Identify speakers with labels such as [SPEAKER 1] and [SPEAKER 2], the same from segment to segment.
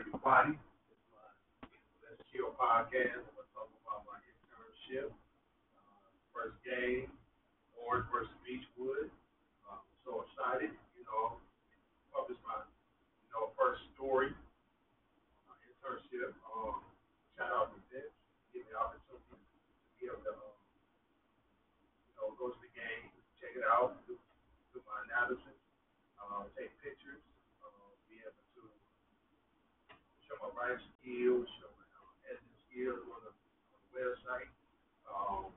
[SPEAKER 1] everybody. Let's Chill podcast. I'm going to talk about my internship. Uh, first game, Orange versus Beachwood. Uh, I'm so excited. You know, published my, you know, first story, my internship. Um, shout out to Vince. Give me the opportunity to be able to, um, you know, go to the game, check it out, do, do my analysis, uh, take pictures, uh, be able to writing skills, my um, editing skills on the, on the website. Um,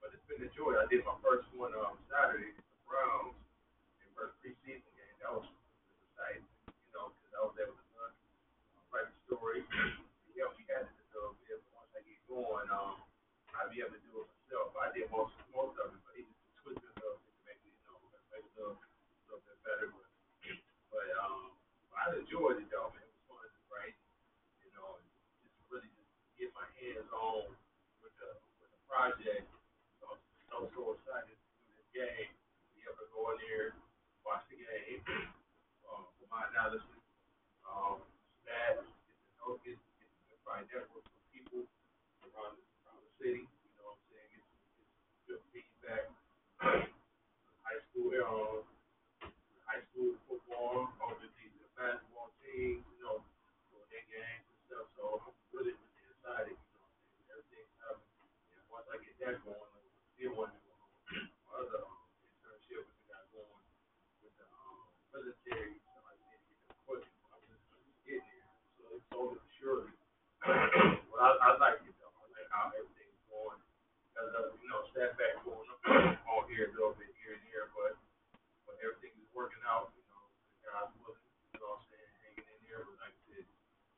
[SPEAKER 1] but it's been a joy. I did my first one on um, Saturday, the Browns, their first preseason game. That was exciting, you know, because I was able to uh, write the story. Helped me edit it a little bit. But once I get going, um, I'll be able to do it myself. I did most most of it, but he just twisted it bit to make it, you know, make it a little, little bit better. But, but um, I enjoyed it though, man. It was fun to write, you know, and just really just get my on with the with the project. So so so excited to do this game, be able to go in there, watch the game, um, for my analysis, um, stats, get to know, get, to find network with people around the, around the city. You know what I'm saying? Get, get good feedback. high school, um, high school football, all the these the basketball teams, you know, doing their games and stuff. So I'm really, really excited. You know, what I'm saying? everything's happening. And once I get that going, to do other um, internship which I got going with the um, military. So I did get the equipment. I'm just, I'm just getting there. So it's slowly but surely. well, I, I like it though. I like how everything's going. Because, uh, you know, setback going on here a little bit here and there, but but everything is working out, you know, God's willing, you know what I'm saying, hanging in there. But like I said,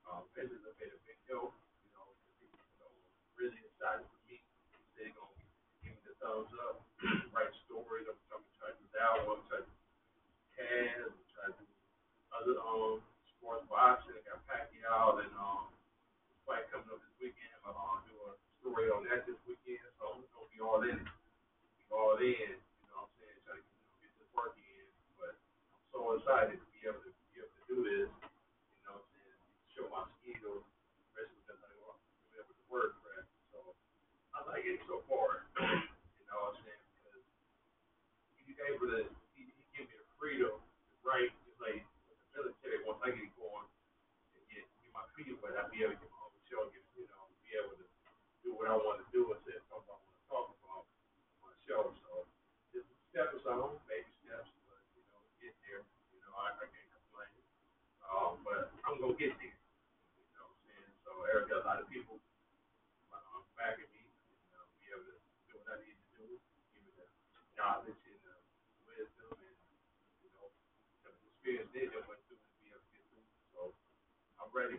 [SPEAKER 1] um, Vince has made a big help, you know, people, you know, really excited for me. They're going to give me the thumbs up, write stories. I'm, I'm trying to do that one, I'm trying to do Cavs, I'm trying to do other um, sports boxing. I got Pacquiao and um, fight coming up this weekend. I'm going to do a on that this weekend, so going to be all in it all in, you know what I'm saying, try to you know, get this work in. But I'm so excited to be able to be able to do this, you know what I'm saying, show my skills, especially because I want to be able to work, right? So I like it so far, you know what I'm saying, because he's able to, he, he give me the freedom to write, just like the military, once I get going and get, get my feet wet, I'll be able to my own show, get, you know, be able to do what I want to do instead of talk about what I want to talk about my show. So it's stone, baby steps, but you know, get there. You know, I, I can't complain. Um, but I'm gonna get there. You know what I'm saying? So Eric got a lot of people um, backing me, you know, be able to do what I need to do, give me the knowledge and the wisdom and you know the experience they done went through to be able to get through. So I'm ready.